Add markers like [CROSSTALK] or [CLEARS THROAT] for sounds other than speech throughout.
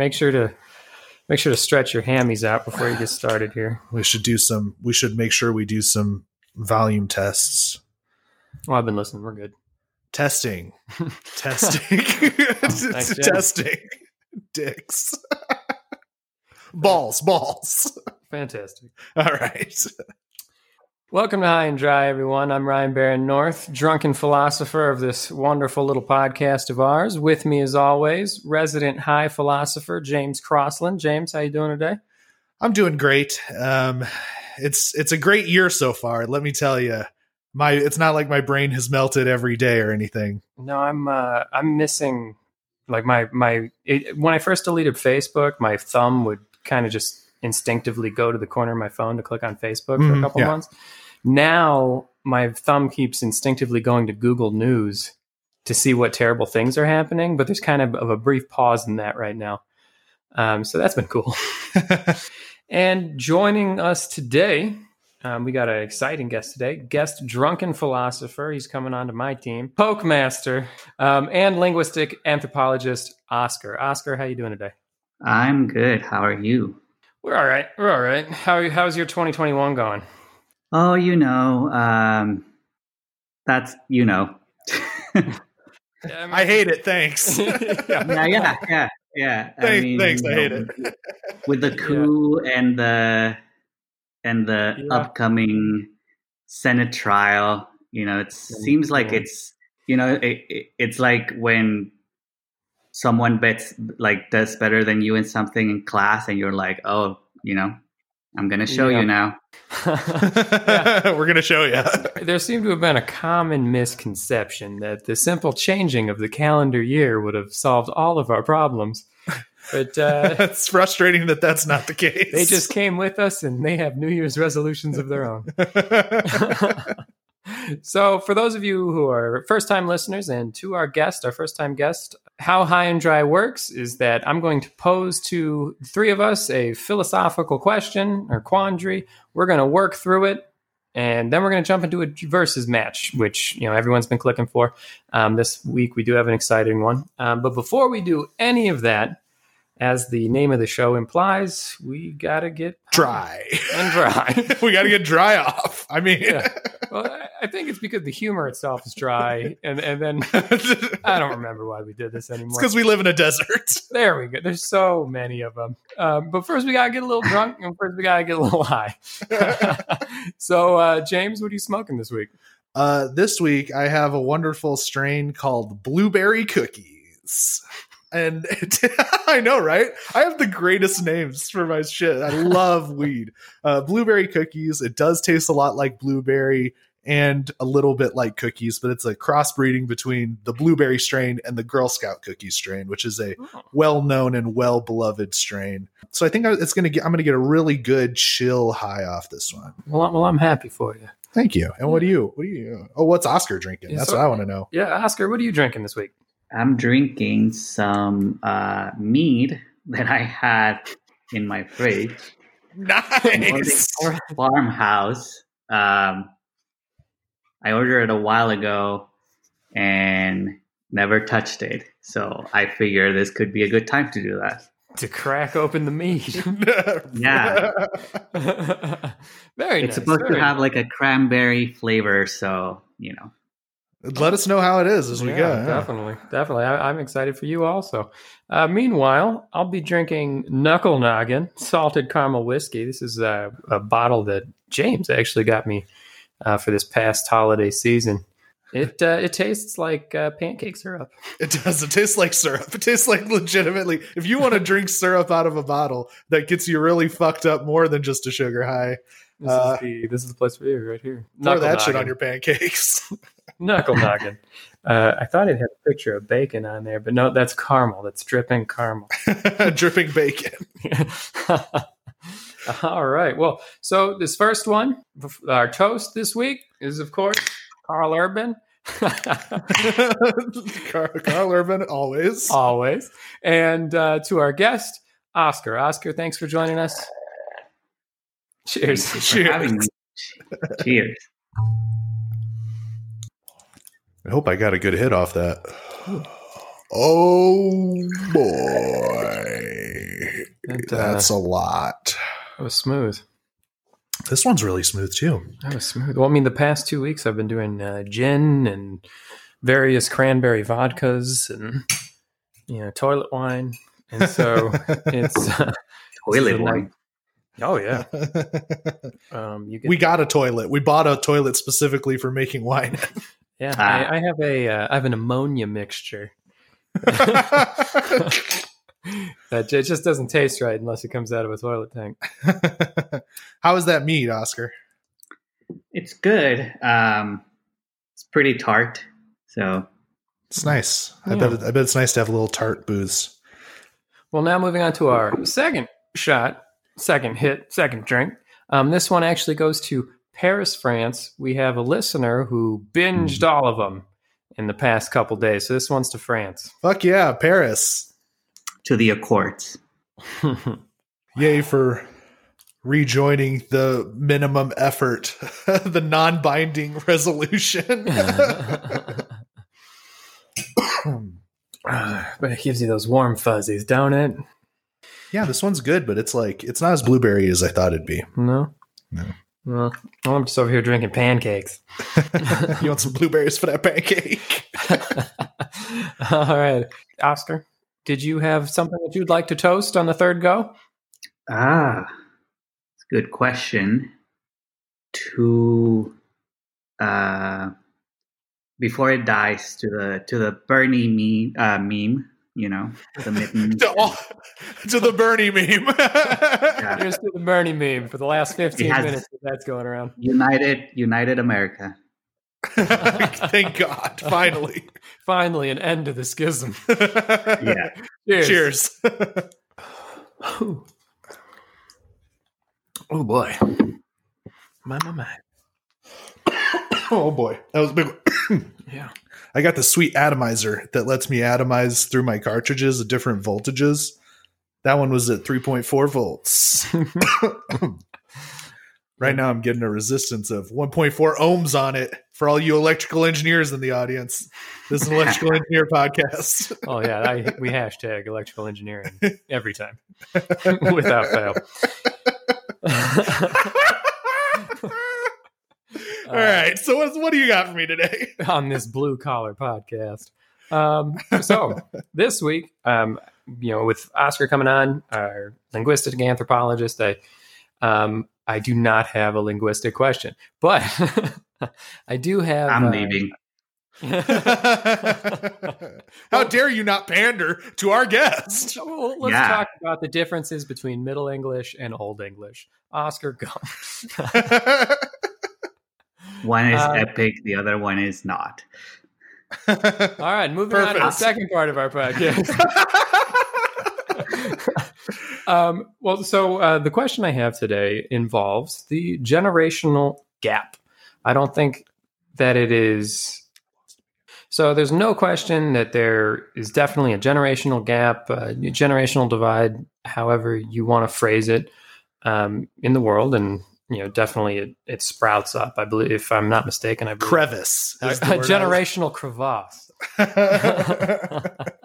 make sure to make sure to stretch your hammies out before you get started here. We should do some. We should make sure we do some volume tests. Well, I've been listening. We're good. Testing, [LAUGHS] testing, Thanks, [LAUGHS] testing. Dicks, [LAUGHS] balls, balls. Fantastic. All right. Welcome to High and Dry, everyone. I'm Ryan Barron North, drunken philosopher of this wonderful little podcast of ours. With me, as always, resident high philosopher James Crossland. James, how you doing today? I'm doing great. Um, it's it's a great year so far. Let me tell you, my it's not like my brain has melted every day or anything. No, I'm uh, I'm missing like my my it, when I first deleted Facebook, my thumb would kind of just instinctively go to the corner of my phone to click on Facebook for a Mhm, couple yeah. months. Now my thumb keeps instinctively going to Google News to see what terrible things are happening, but there's kind of, of a brief pause in that right now. Um, so that's been cool. [LAUGHS] [LAUGHS] and joining us today, um, we got an exciting guest today. Guest drunken philosopher. He's coming onto my team. Poke master um, and linguistic anthropologist Oscar. Oscar, how you doing today? I'm good. How are you? We're all right. We're all right. How how's your 2021 going? Oh, you know, um, that's you know. [LAUGHS] I hate it. Thanks. [LAUGHS] Yeah. yeah, yeah, yeah, yeah. Thanks, thanks. I you hate know, it. With the [LAUGHS] coup and the and the Yeah. upcoming Senate trial, you know, it seems like it's you know, it, it, it's like when someone bets like does better than you in something in class, and you're like, oh, you know, I'm gonna show Yeah. you now. [LAUGHS] We're gonna show you. [LAUGHS] there seemed to have been a common misconception that the simple changing of the calendar year would have solved all of our problems. But uh, [LAUGHS] it's frustrating that that's not the case. they just came with us and they have New Year's resolutions of their own. So, for those of you who are first time listeners and to our guest, our first time guest, how High and Dry works is that I'm going to pose to three of us a philosophical question or quandary. We're going to work through it. And then we're going to jump into a versus match, which you know everyone's been clicking for. Um, this week we do have an exciting one, um, but before we do any of that, as the name of the show implies, we gotta get dry. and dry. [LAUGHS] we got to get dry off. I mean, Yeah. [LAUGHS] well, I- I think it's because the humor itself is dry, [LAUGHS] and and then [LAUGHS] I don't remember why we did this anymore. It's anymore. because we live in a desert. [LAUGHS] There we go. There's so many of them. Um, but first, we gotta get a little drunk, and first we gotta get a little high. so, uh, James, what are you smoking this week? Uh, this week, I have a wonderful strain called Blueberry Cookies. And I know, right? I have the greatest names for my shit. I love weed. Uh, blueberry cookies. It does taste a lot like blueberry and a little bit like cookies, but it's a crossbreeding between the blueberry strain and the Girl Scout cookie strain, which is a well known and well beloved strain. So I think I- it's gonna get. I'm gonna get a really good chill high off this one. Well, I'm- well, I'm happy for you. Thank you. And what do you? What do you? Oh, what's Oscar drinking? Yeah, That's so- what I want to know. Yeah, Oscar, what are you drinking this week? I'm drinking some uh, mead that I had in my fridge. [LAUGHS] Nice. Farmhouse. Um, I ordered it a while ago and never touched it. So I figure this could be a good time to do that. To crack open the mead. [LAUGHS] [LAUGHS] Yeah. [LAUGHS] very It's nice, supposed to very have like a cranberry flavor, so you know. Let us know how it is as we yeah, go. yeah. Definitely, definitely. I, I'm excited for you also. Uh, meanwhile, I'll be drinking Knuckle Noggin salted caramel whiskey. This is a, a bottle that James actually got me uh, for this past holiday season. It uh, it tastes like uh, pancake syrup. It does. It tastes like syrup. It tastes like legitimately. If you want to drink syrup out of a bottle, that gets you really fucked up more than just a sugar high. This Uh, is the this is the place for you right here. Throw Knuckle that shit on your pancakes. [LAUGHS] Knuckle Noggin. Uh, I thought it had a picture of bacon on there, but no, that's caramel. That's dripping caramel. [LAUGHS] Dripping bacon. [LAUGHS] [LAUGHS] All right. Well, so this first one, our toast this week is, of course, Karl Urban. [LAUGHS] Karl, Karl Urban, always. Always. And uh, to our guest, Oscar. Oscar, thanks for joining us. Cheers. Thank you for Cheers. [LAUGHS] Cheers. I hope I got a good hit off that. Oh boy. It, uh, That's a lot. That was smooth. This one's really smooth too. That was smooth. Well, I mean, the past two weeks I've been doing uh, gin and various cranberry vodkas and you know toilet wine, and so [LAUGHS] it's uh, Toilet it's wine. nice- Oh yeah, [LAUGHS] um, you we got a toilet. We bought a toilet specifically for making wine. yeah. Ah. I, I have a uh, I have an ammonia mixture [LAUGHS] that it just doesn't taste right unless it comes out of a toilet tank. [LAUGHS] How is that mead, Oscar? It's good. Um, it's pretty tart. So It's nice. I Yeah. bet. I bet it's nice to have a little tart booze. Well, now moving on to our second shot, second hit, second drink. Um, this one actually goes to Paris, France. We have a listener who binged all of them in the past couple days. So this one's to France. Fuck yeah, Paris! To the Accords. [LAUGHS] Yay for rejoining the minimum effort, [LAUGHS] the non-binding resolution. [LAUGHS] [CLEARS THROAT] but it gives you those warm fuzzies, don't it? yeah, this one's good, but it's like it's not as blueberry as I thought it'd be. No. No. Well, I'm just over here drinking pancakes. you want some blueberries for that pancake? all right, Oscar. Did you have something that you'd like to toast on the third go? Ah, it's a good question. To uh, before it dies, to the to the Bernie meme, uh, meme, you know, the mitten. [LAUGHS] to, all, to the Bernie meme. [LAUGHS] Here's to the Bernie meme for the last 15 minutes that that's going around. United, United America. Thank God, finally. Finally, an end to the schism. Yeah. Cheers. Cheers. Oh, oh boy. My, my, my. oh boy, that was a big. one. Yeah. I got the sweet atomizer that lets me atomize through my cartridges at different voltages. That one was at 3.4 volts. Right now, I'm getting a resistance of 1.4 ohms on it for all you electrical engineers in the audience. This is an electrical [LAUGHS] engineer podcast. Oh, yeah. I, we hashtag electrical engineering [LAUGHS] every time [LAUGHS] without fail. all right. So, what's, what do you got for me today? on this blue collar podcast. Um, so this week, um, you know, with Oscar coming on, our linguistic anthropologist, I, um, I do not have a linguistic question, but [LAUGHS] I do have. I'm uh, leaving. [LAUGHS] How dare you not pander to our guest? Well, let's Yeah. talk about the differences between Middle English and Old English. Oscar, go. [LAUGHS] One is Uh, epic, the other one is not. All right, moving on to the second part of our podcast. Um, well, so uh, the question I have today involves the generational gap. I don't think that it is. So there's no question that there is definitely a generational gap, a generational divide, however you want to phrase it, um, in the world, and you know, definitely it, it sprouts up. I believe, if I'm not mistaken, I believe Crevice. a, a generational crevasse. [LAUGHS] [LAUGHS]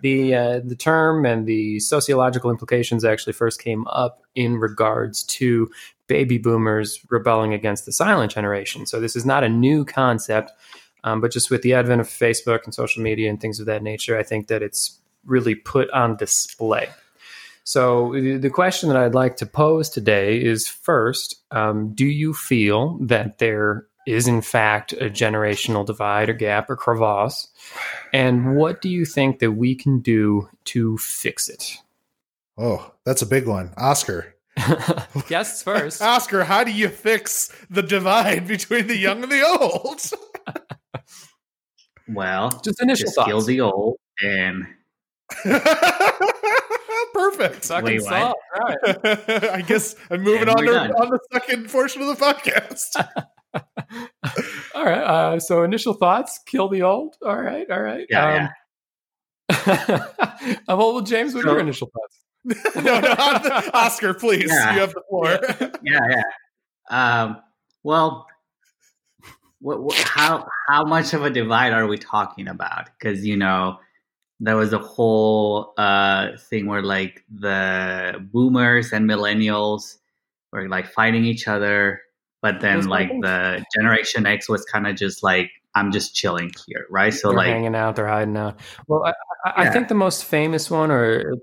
the uh, the term and the sociological implications actually first came up in regards to baby boomers rebelling against the silent generation. So this is not a new concept, um, but just with the advent of Facebook and social media and things of that nature, I think that it's really put on display. So the question that I'd like to pose today is first, um, do you feel that there is in fact a generational divide or gap or crevasse? And what do you think that we can do to fix it? oh, that's a big one. Oscar. [LAUGHS] Guests first. [LAUGHS] Oscar, how do you fix the divide between the young and the old? [LAUGHS] Well, Just initial just kill the old and Perfect. Suck Wait, and what? salt. All right. I guess I'm moving on to on the second portion of the podcast. [LAUGHS] All right. Uh, so initial thoughts, kill the old. All right. All right. Yeah, um, [LAUGHS] uh, well, James, what are your initial thoughts? [LAUGHS] no, no, Oscar, please, Yeah. you have the floor. yeah, yeah. Um, well, what, what, how how much of a divide are we talking about? Because you know, there was a whole uh, thing where like the boomers and millennials were like fighting each other, but then like the Generation X was kind of just like I'm just chilling here, right? So they're like hanging out, they're hiding out. Well, I, I, I think the most famous one, or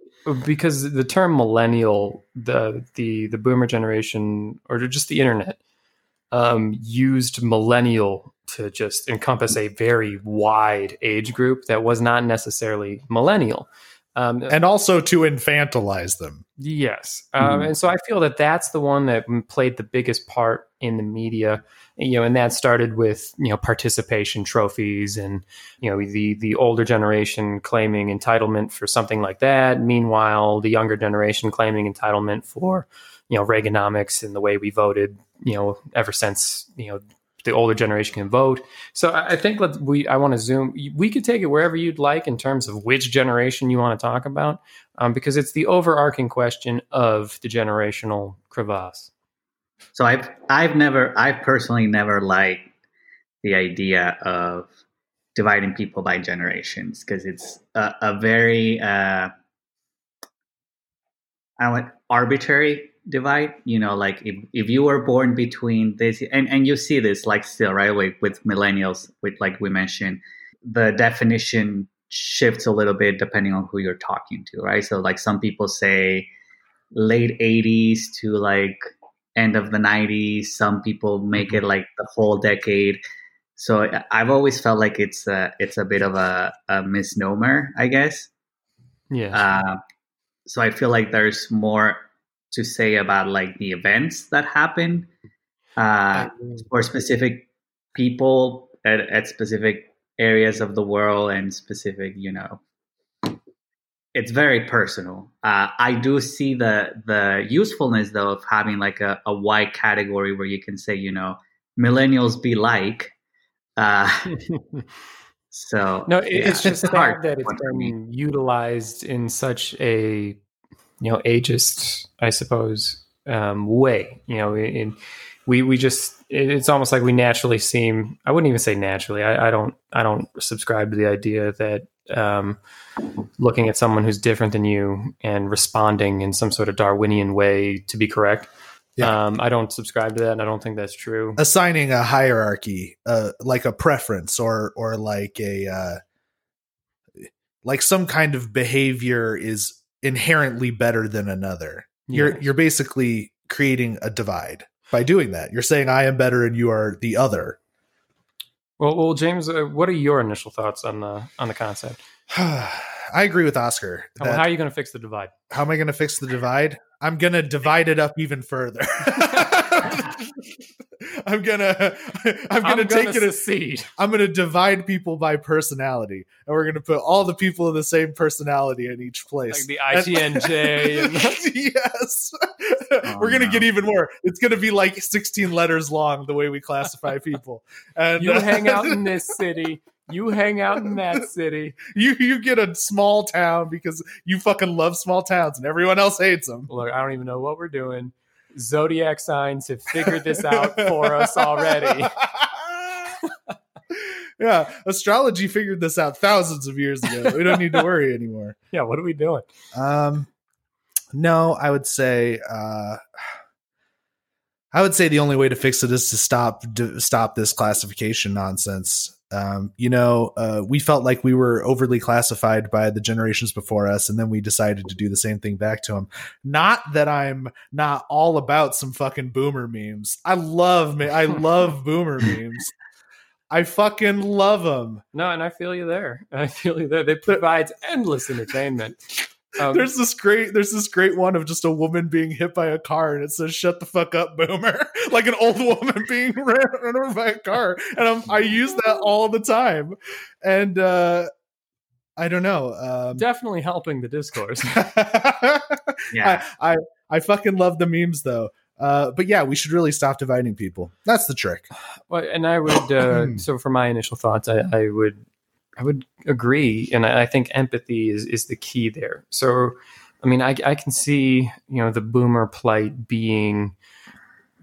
because the term millennial, the the the boomer generation, or just the internet, um, used millennial to just encompass a very wide age group that was not necessarily millennial. Um, and also to infantilize them. Yes, um, Mhm. and so I feel that that's the one that played the biggest part in the media. You know, and that started with you know participation trophies and you know the the older generation claiming entitlement for something like that. Meanwhile, the younger generation claiming entitlement for you know Reaganomics and the way we voted. You know, ever since you know the older generation can vote. So I think let we I want to zoom. We could take it wherever you'd like in terms of which generation you want to talk about um, because it's the overarching question of the generational crevasse. So I've I've never I've personally never liked the idea of dividing people by generations because it's a, a very uh, I don't know, arbitrary divide. You know, like if, if you were born between this and, and you see this like still right with, with millennials, with like we mentioned, the definition shifts a little bit depending on who you're talking to, right? So like some people say late 80s to like end of the 90s some people make it like the whole decade so i've always felt like it's a it's a bit of a, a misnomer i guess Yeah. uh, so i feel like there's more to say about like the events that happen uh, for specific people at, at specific areas of the world and specific you know. It's very personal. Uh, i do see the the usefulness though of having like a, a wide category where you can say you know millennials be like uh, [LAUGHS] so no, it, it's just sad hard that it's one for me. been utilized in such a you know ageist, I suppose, um, way. You know, in we we just it, it's almost like we naturally seem. I wouldn't even say naturally. I, I don't I don't subscribe to the idea that um, looking at someone who's different than you and responding in some sort of Darwinian way to be correct. Yeah. Um, I don't subscribe to that, and I don't think that's true. assigning a hierarchy, uh, like a preference or or like a uh, like some kind of behavior is inherently better than another. You're you're basically creating a divide by doing that. You're saying I am better and you are the other. Well, well, James, uh, what are your initial thoughts on the on the concept? [SIGHS] I agree with Oscar. That- how are you going to fix the divide? how am I going to fix the divide? I'm going to divide it up even further. [LAUGHS] [LAUGHS] I'm gonna, I'm gonna take it. as secede. I'm gonna divide people by personality, and we're gonna put all the people of the same personality in each place. Like the INTJ. [LAUGHS] yes, Oh, we're gonna no. get even more. It's gonna be like 16 letters long the way we classify people. And you uh, [LAUGHS] hang out in this city. You hang out in that city. you you get a small town because you fucking love small towns, and everyone else hates them. Look, I don't even know what we're doing. Zodiac signs have figured this out for us already. [LAUGHS] yeah, astrology figured this out thousands of years ago. We don't need to worry anymore. [LAUGHS] Yeah, what are we doing? Um, no, I would say, uh, I would say the only way to fix it is to stop to stop this classification nonsense. Um, you know, uh, we felt like we were overly classified by the generations before us, and then we decided to do the same thing back to them. Not that I'm not all about some fucking boomer memes. I love me. I love [LAUGHS] boomer memes. I fucking love them. No, and I feel you there. [LAUGHS] I feel you there. They provides endless entertainment. Um, there's this great there's this great one of just a woman being hit by a car and it says shut the fuck up boomer. [LAUGHS] Like an old woman [LAUGHS] being ran, run over by a car. And I'm, i use that all the time. And uh i don't know um definitely helping the discourse. [LAUGHS] yeah. I, I i fucking love the memes though. Uh but yeah we should really stop dividing people. That's the trick. Well, and I would. Uh, [CLEARS THROAT] so, for my initial thoughts, I, I would, I would agree, and I think empathy is is the key there. So, I mean, I, I can see you know the boomer plight being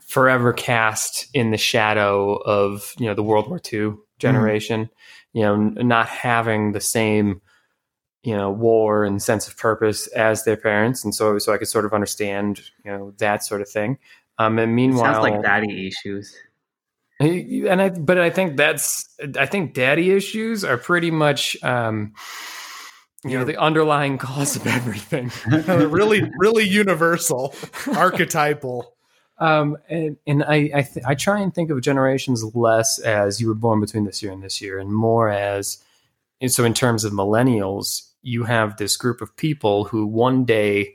forever cast in the shadow of you know the World War II generation. You know, n- not having the same you know war and sense of purpose as their parents, and so so I could sort of understand you know that sort of thing. Um, and meanwhile, Sounds like daddy issues. And I, but I think that's, I think daddy issues are pretty much, um, you know, the underlying cause of everything. [LAUGHS] really, really universal, [LAUGHS] archetypal. Um, and, and I, I, th- I try and think of generations less as you were born between this year and this year, and more as, and so in terms of millennials, you have this group of people who one day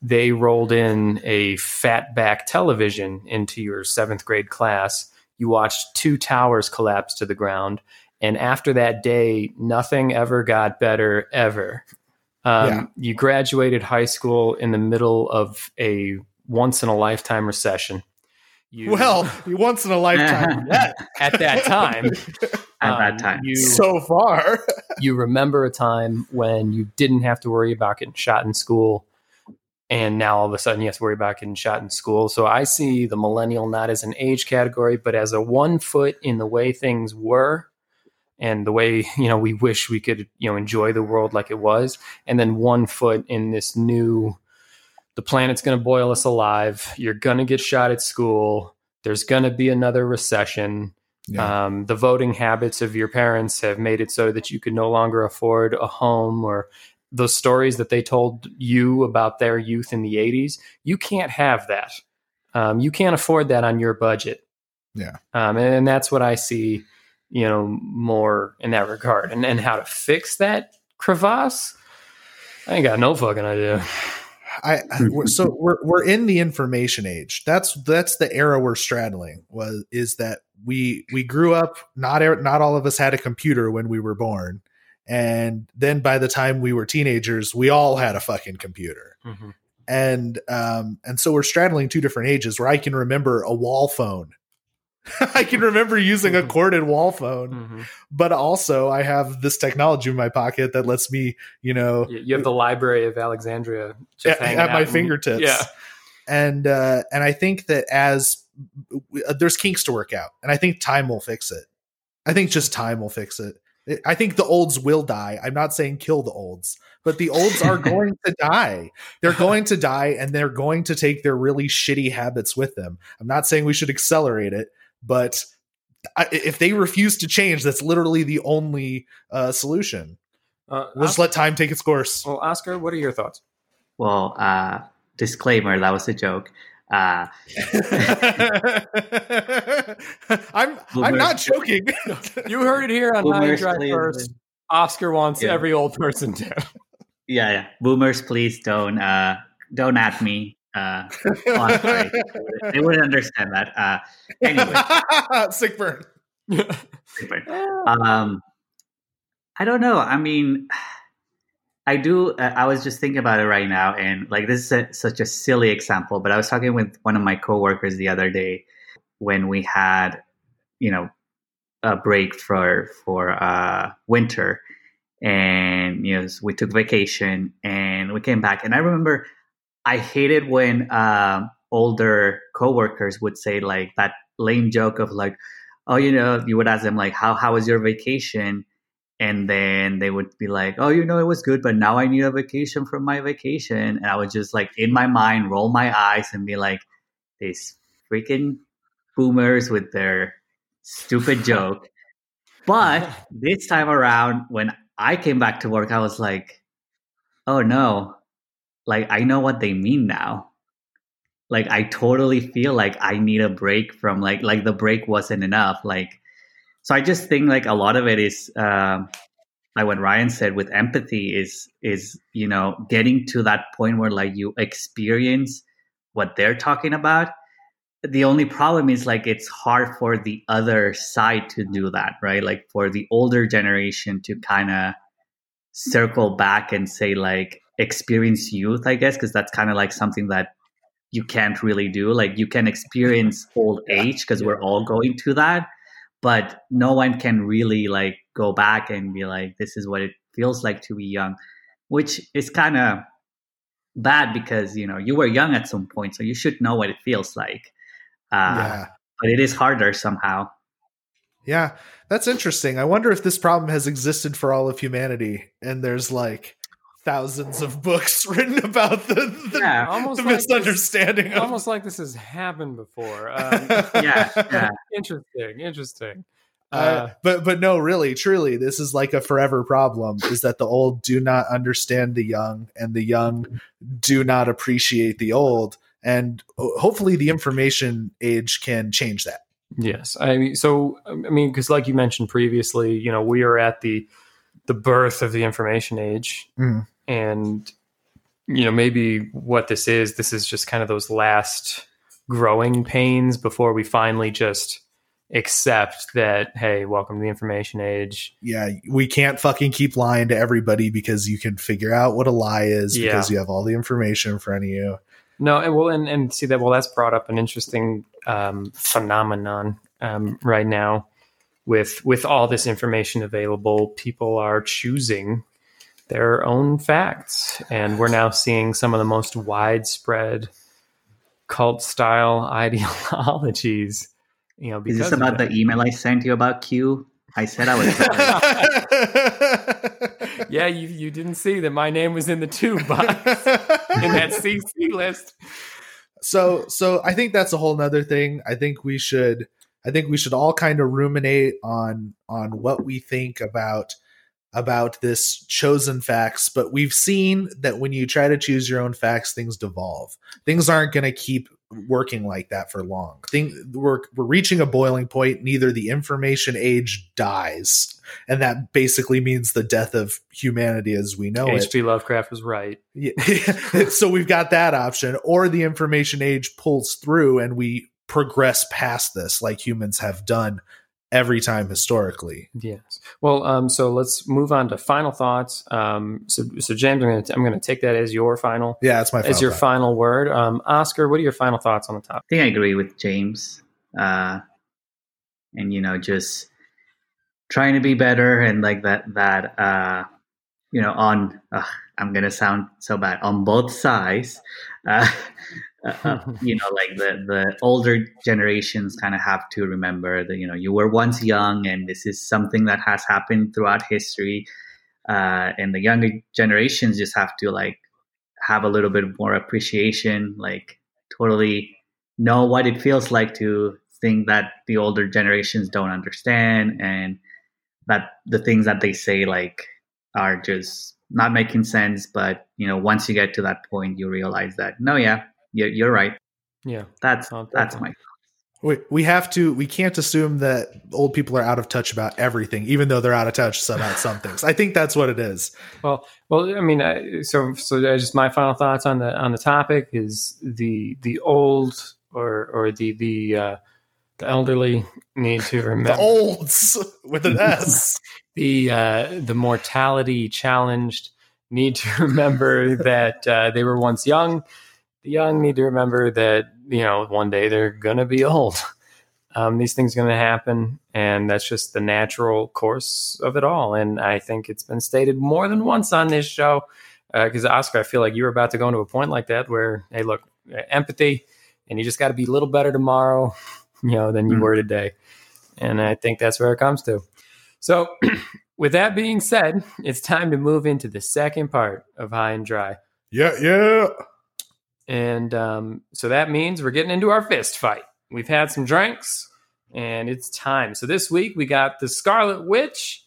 they rolled in a fat back television into your seventh grade class you watched two towers collapse to the ground. And after that day, nothing ever got better ever. Um, yeah. You graduated high school in the middle of a once in a lifetime recession. You, well, once in a lifetime [LAUGHS] at that time. [LAUGHS] at um, that time, you, so far, [LAUGHS] you remember a time when you didn't have to worry about getting shot in school and now all of a sudden you have to worry about getting shot in school. So I see the millennial not as an age category, but as a one foot in the way things were and the way [LAUGHS] you know we wish we could you know enjoy the world like it was, and then one foot in this new. The planet's going to boil us alive. You're going to get shot at school. There's going to be another recession. Yeah. Um, the voting habits of your parents have made it so that you can no longer afford a home or those stories that they told you about their youth in the 80s you can't have that. Um, you can't afford that on your budget. Yeah. Um, and, and, that's what i see you know more in that regard. And, and how to fix that crevasse? I ain't got no fucking idea. I, so we're we're in the information age. That's that's the era we're straddling. Was is that we we grew up not not all of us had a computer when we were born, and then by the time we were teenagers, we all had a fucking computer. Mm-hmm. And um, and so we're straddling two different ages where I can remember a wall phone. [LAUGHS] I can remember using a mm-hmm. corded wall phone, mm-hmm. but also I have this technology in my pocket that lets me, you know, you have the Library of Alexandria at, at my fingertips. Yeah, and uh, and I think that as uh, there's kinks to work out, and I think time will fix it. I think just time will fix it. I think the olds will die. I'm not saying kill the olds, but the olds are [LAUGHS] going to die. They're going to die and they're going to take their really shitty habits with them. I'm not saying we should accelerate it, but if they refuse to change, that's literally the only uh, solution. Uh, we'll just let time take its course. Well, Oscar, what are your thoughts? Well, uh, disclaimer that was a joke. Uh, [LAUGHS] I'm I'm not joking. [LAUGHS] you heard it here on Boomers, High Drive First. Oscar wants yeah. every old person to. Yeah, yeah. Boomers, please don't uh, don't at me. Uh, oh, [LAUGHS] they wouldn't understand that. Uh, anyway, sick burn. sick burn. Um, I don't know. I mean. I do. Uh, I was just thinking about it right now, and like this is a, such a silly example, but I was talking with one of my coworkers the other day when we had, you know, a break for for uh, winter, and you know we took vacation and we came back, and I remember I hated when uh, older coworkers would say like that lame joke of like, oh, you know, you would ask them like, how how was your vacation? And then they would be like oh you know it was good but now i need a vacation from my vacation. And i would just like in my mind roll my eyes and be like these freaking boomers with their stupid joke. But [LAUGHS] this time around when i came back to work i was like oh no. Like i know what they mean now. Like i totally feel like i need a break from like like the break wasn't enough. Like so I just think like a lot of it is um, like what Ryan said with empathy is is you know getting to that point where like you experience what they're talking about. The only problem is like it's hard for the other side to do that, right? Like for the older generation to kind of circle back and say like experience youth, I guess, because that's kind of like something that you can't really do. Like you can experience old age because we're all going to that but no one can really like go back and be like this is what it feels like to be young which is kind of bad because you know you were young at some point so you should know what it feels like uh, yeah. but it is harder somehow yeah that's interesting i wonder if this problem has existed for all of humanity and there's like thousands of books [LAUGHS] written about the, the, Yeah. almost the like this, misunderstanding of almost like this has happened before. [LAUGHS] Um, Yeah, yeah. interesting, interesting. Uh, Uh, but but no, really, truly, this is like a forever problem. Is that the old do not understand the young, and the young do not appreciate the old, and hopefully, the information age can change that. Yes, I mean, so I mean, because like you mentioned previously, you know, we are at the the birth of the information age, Mhm. And you know, maybe what this is, this is just kind of those last growing pains before we finally just accept that, hey, welcome to the information age. Yeah, we can't fucking keep lying to everybody because you can figure out what a lie is Yeah. because you have all the information in front of you. No, and well, and, and see that. Well, that's brought up an interesting um, phenomenon um, right now. With with all this information available, people are choosing their own facts, and we're now seeing some of the most widespread cult style [LAUGHS] ideologies. You know, Is because this of about that. the email I sent you about Q? I said I was [LAUGHS] yeah, you you didn't see that my name was in the two box in that [LAUGHS] CC list. so so i think that's a whole nother thing i think we should i think we should all kind of ruminate on on what we think about about this chosen facts but we've seen that when you try to choose your own facts things devolve things aren't going to keep working like that for long Thing we're we're reaching a boiling point neither the information age dies and that basically means the death of humanity as we know it H.P. Lovecraft was right. yeah. [LAUGHS] so we've got that option, or the information age pulls through and we progress past this like humans have done every time historically. Yes. Well, um, so let's move on to final thoughts. Um, so, so James, I'm going to I'm going to take that as your final Yeah, that's my as your thought. final word. Um, Oscar, what are your final thoughts on the topic? I think I agree with James. Uh, and you know, just trying to be better and like that that uh, you know, on uh, I'm gonna sound so bad on both sides. Uh, uh, uh, you know, like the the older generations kind of have to remember that you know you were once young, and this is something that has happened throughout history. Uh, and the younger generations just have to like have a little bit more appreciation, like totally know what it feels like to think that the older generations don't understand and that the things that they say like are just not making sense but you know once you get to that point you realize that no yeah you're, you're right Yeah. that's Oh, that's my We, we have to we can't assume that old people are out of touch about everything even though they're out of touch about some things. I think that's what it is. Well, well, I mean, I, so so just my final thoughts on the on the topic is the the old or or the the uh, the elderly need to remember [LAUGHS] The remember olds with an [LAUGHS] S. the uh, the mortality challenged need to remember that uh, they were once young. The young need to remember that you know one day they're gonna be old. [LAUGHS] Um, these things are gonna happen, and that's just the natural course of it all. And I think it's been stated more than once on this show. Because Oscar, I feel like you're about to go into a point like that where, hey, look, uh, empathy, and you just got to be a little better tomorrow, [LAUGHS] you know, than you Mm. were today. And I think that's where it comes to. So, [CLEARS THROAT] with that being said, it's time to move into the second part of High and Dry. Yeah, yeah. And um, so that means we're getting into our fist fight. We've had some drinks, and it's time. So this week we got the Scarlet Witch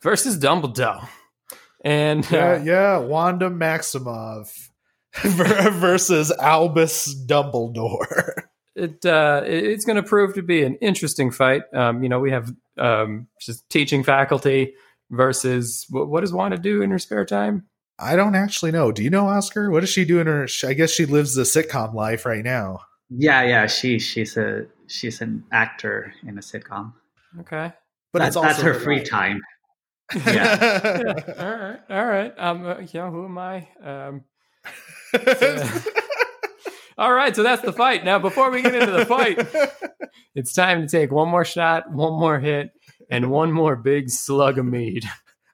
versus Dumbledore. And uh, Yeah, yeah. Wanda Maximoff versus Albus Dumbledore. it uh, it's going to prove to be an interesting fight. Um, you know, we have um, just teaching faculty versus what, what does Wanda do in her spare time? I don't actually know. Do you know Oscar? What does she do in her? I guess she lives the sitcom life right now. yeah yeah she she's a she's an actor in a sitcom Okay. But That- it's also that's her free time [LAUGHS] Yeah. All right. All right. Um, uh, you who am I? Um, [LAUGHS] all right. So that's the fight. Now, before we get into the fight, [LAUGHS] it's time to take one more shot, one more hit, and one more big slug of mead.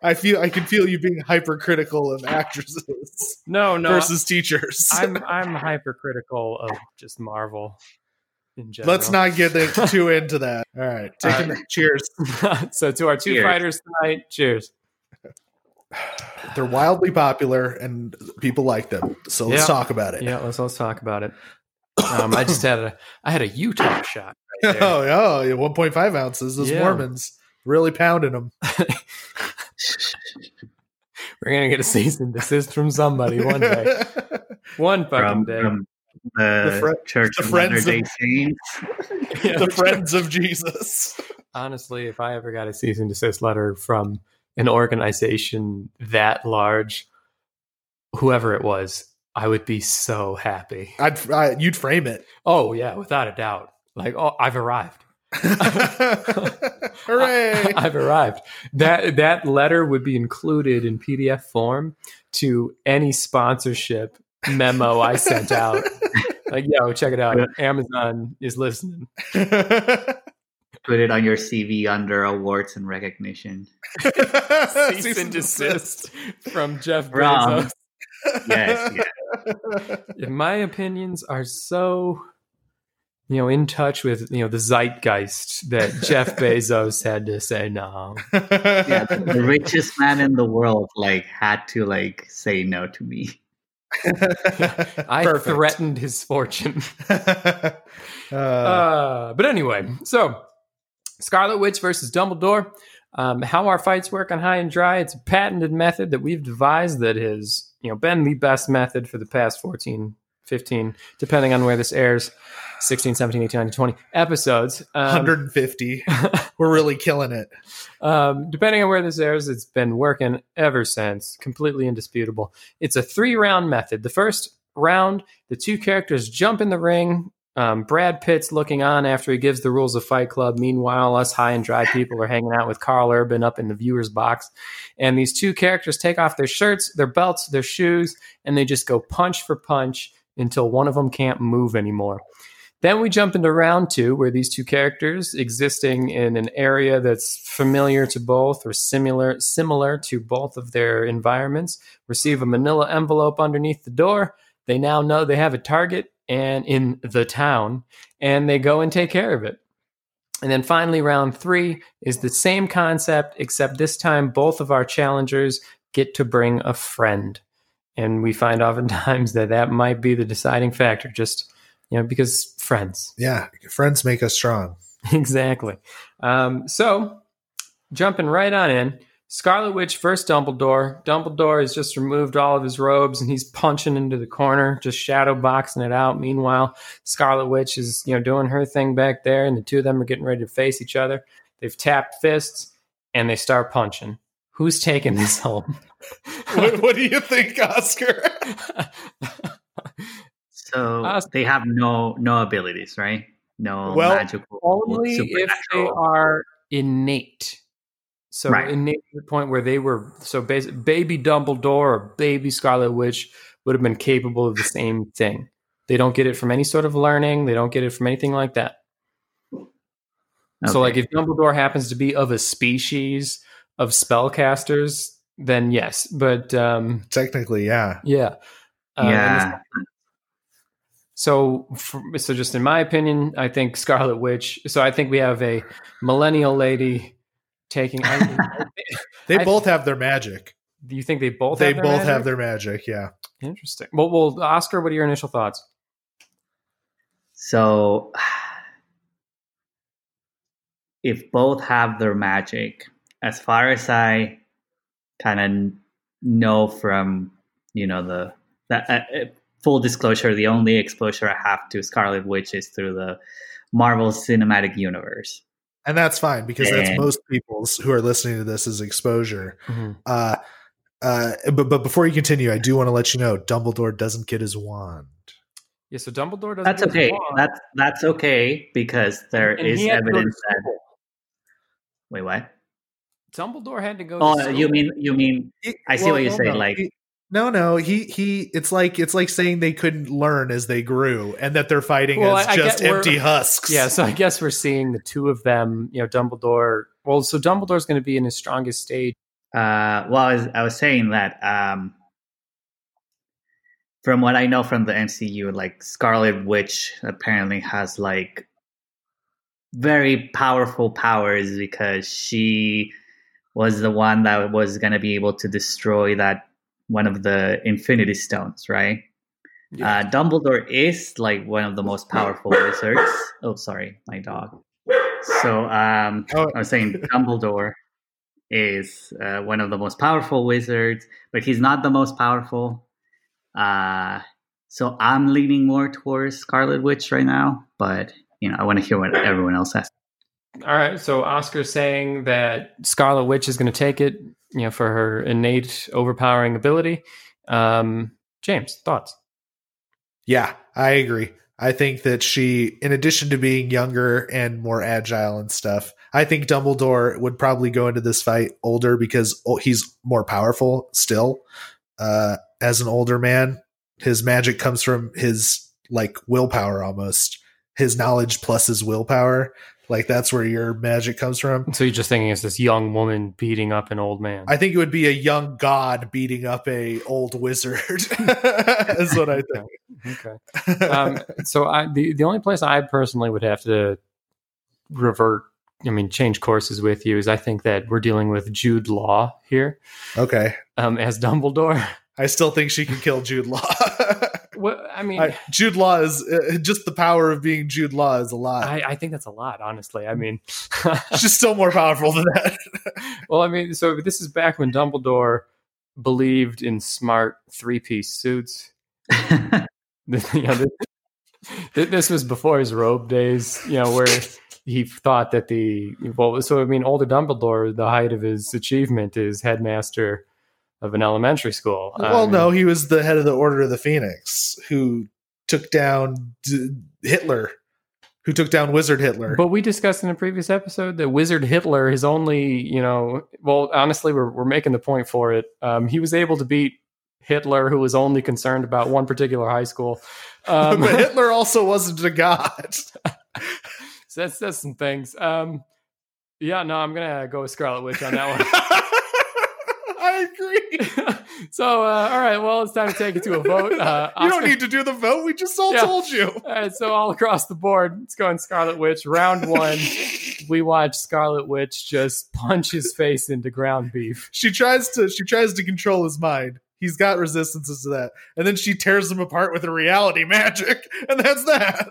I feel I can feel you being hypercritical of actresses No, no. versus teachers. I'm [LAUGHS] I'm hypercritical of just Marvel in general. Let's not get the- [LAUGHS] too into that. All right, taking Uh, the, cheers. [LAUGHS] so to our two Cheers. fighters tonight, cheers. [SIGHS] They're wildly popular and people like them. So let's Yeah. talk about it. Yeah, let's let's talk about it. Um, I just had a I had a Utah shot. Right there. oh, yeah, yeah, 1.5 ounces. Those Yeah. Mormons really pounding them. We're gonna get a cease and desist from somebody one day, [LAUGHS] one fucking from, day. from the, The fri- Church the of Friends Latter of- Day Saints. Yeah, [LAUGHS] the friends of Jesus. honestly, if I ever got a cease and desist letter from an organization that large, whoever it was, I would be so happy. I'd, I, you'd frame it. Oh yeah, without a doubt. Like, oh, I've arrived. [LAUGHS] Hooray! I've arrived. That that letter would be included in PDF form to any sponsorship memo I sent out. [LAUGHS] Like, yo, check it out. Amazon is listening. [LAUGHS] Put it on your CV under awards and recognition. Cease and desist from Jeff Wrong. Bezos. Yes, yes. If my opinions are so you know in touch with you know the zeitgeist that [LAUGHS] Jeff Bezos had to say no. Yeah, the, [LAUGHS] the richest man in the world like had to like say no to me. [LAUGHS] I Perfect. threatened his fortune. uh, Uh, but anyway, so Scarlet Witch versus Dumbledore. Um, how our fights work on High and Dry. It's a patented method that we've devised that has you know been the best method for the past 14, 15, depending on where this airs, 16, 17, 18, 19, 20 episodes. Um, 150. [LAUGHS] We're really killing it. um, depending on where this airs, it's been working ever since. Completely indisputable. It's a three round method. The first round, the two characters jump in the ring. Um, Brad Pitt's looking on after he gives the rules of Fight Club. Meanwhile, us high and dry people are hanging out with Karl Urban up in the viewer's box. And these two characters take off their shirts, their belts, their shoes, and they just go punch for punch until one of them can't move anymore. Then we jump into round two, where these two characters, existing in an area that's familiar to both or similar similar to both of their environments, receive a manila envelope underneath the door. They now know they have a target and in the town, and they go and take care of it. And then finally, round three is the same concept, except this time both of our challengers get to bring a friend. And we find [LAUGHS] oftentimes that that might be the deciding factor, just you know, because friends. Yeah. Friends make us strong. [LAUGHS] exactly. Um, so, jumping right on in, Scarlet Witch versus Dumbledore. Dumbledore has just removed all of his robes and he's punching into the corner, just shadow boxing it out. Meanwhile, Scarlet Witch is you know doing her thing back there, and the two of them are getting ready to face each other. They've tapped fists and they start punching. Who's taking this [LAUGHS] home? What, what do you think, Oscar? So Uh, they have no no abilities, right? No Well, magical Only if they are innate. So Right. innate to the point where they were so basic, baby Dumbledore or baby Scarlet Witch would have been capable of the same thing. They don't get it from any sort of learning. They don't get it from anything like that. So, like, if Dumbledore happens to be of a species of spellcasters, then yes. But um, Technically, yeah. yeah, Uh, yeah, So, for, so just in my opinion, I think Scarlet Witch. So I think we have a millennial lady taking. I, [LAUGHS] They I- both have their magic. do you think they both? they have their both magic? have their magic. Yeah. Interesting. Well, well, Oscar, what are your initial thoughts? So [SIGHS] if both have their magic, as far as I kind of know from you know the that uh, uh, full disclosure, the only exposure I have to Scarlet Witch is through the Marvel Cinematic Universe. And that's fine because that's most people's who are listening to this is exposure. Uh, uh, but but before you continue, I do want to let you know Dumbledore doesn't get his wand. Yeah. So Dumbledore doesn't. That's get his okay. wand, That's that's okay because there and is he had to go to evidence that. Wait, what? Dumbledore had to go. Oh, to you mean you mean I see what you're saying, like- he- no, no, he he. It's like it's like saying they couldn't learn as they grew, and that they're fighting Well, as I- I just get we're- empty husks. Yeah, so I [LAUGHS] guess we're seeing the two of them. You know, Dumbledore. Well, so Dumbledore's going to be in his strongest stage. Uh, well, I was, I was saying that um, from what I know from the MCU, like Scarlet Witch apparently has like very powerful powers because she was the one that was going to be able to destroy that one of the Infinity Stones, right? Uh, Dumbledore is like one of the most powerful wizards. Oh, sorry, my dog. So um, Oh. I was saying Dumbledore is uh, one of the most powerful wizards, but he's not the most powerful. Uh, so I'm leaning more towards Scarlet Witch right now, but you know I want to hear what everyone else has. All right, so Oscar's saying that Scarlet Witch is going to take it, you know, for her innate overpowering ability. Um, James, thoughts? Yeah, I agree. I think that she, in addition to being younger and more agile and stuff, I think Dumbledore would probably go into this fight older because he's more powerful still. Uh, as an older man, his magic comes from his like willpower almost, his knowledge plus his willpower. Like that's where your magic comes from. So you're just thinking it's this young woman beating up an old man. I think it would be a young god beating up a old wizard. [LAUGHS] is what I [LAUGHS] think. okay. Um, so I, the the only place I personally would have to revert, I mean, change courses with you is I think that we're dealing with Jude Law here okay. um, as Dumbledore. I still think she can kill Jude Law. [LAUGHS] What I mean, I, Jude Law is uh, just the power of being Jude Law is a lot. I, I think that's a lot, honestly. I mean, [LAUGHS] She's still more powerful than that. [LAUGHS] well, I mean, so this is back when Dumbledore believed in smart three piece suits. [LAUGHS] you know, this, this was before his robe days, you know, where he thought that the well, so I mean, older Dumbledore, the height of his achievement is headmaster of an elementary school. well, Um, no, he was the head of the Order of the Phoenix who took down D- Hitler, who took down Wizard Hitler. But we discussed in a previous episode that Wizard Hitler is only, you know, well, honestly, we're, we're making the point for it. Um, he was able to beat Hitler, who was only concerned about one particular high school. [LAUGHS] Um, but [LAUGHS] Hitler also wasn't a god. so that's, that's some things. Um, yeah, no, I'm going to go with Scarlet Witch on that [LAUGHS] I agree. [LAUGHS] so, uh, all right, well, it's time to take it to a vote. [LAUGHS] Uh, You don't need to do the vote. We just all Yeah. told you. All right, so all across the board, it's going Scarlet Witch. Round one, we watch Scarlet Witch just punch his face into ground beef. she tries to she tries to control his mind. He's got resistances to that, and then she tears him apart with her reality magic, and that's that.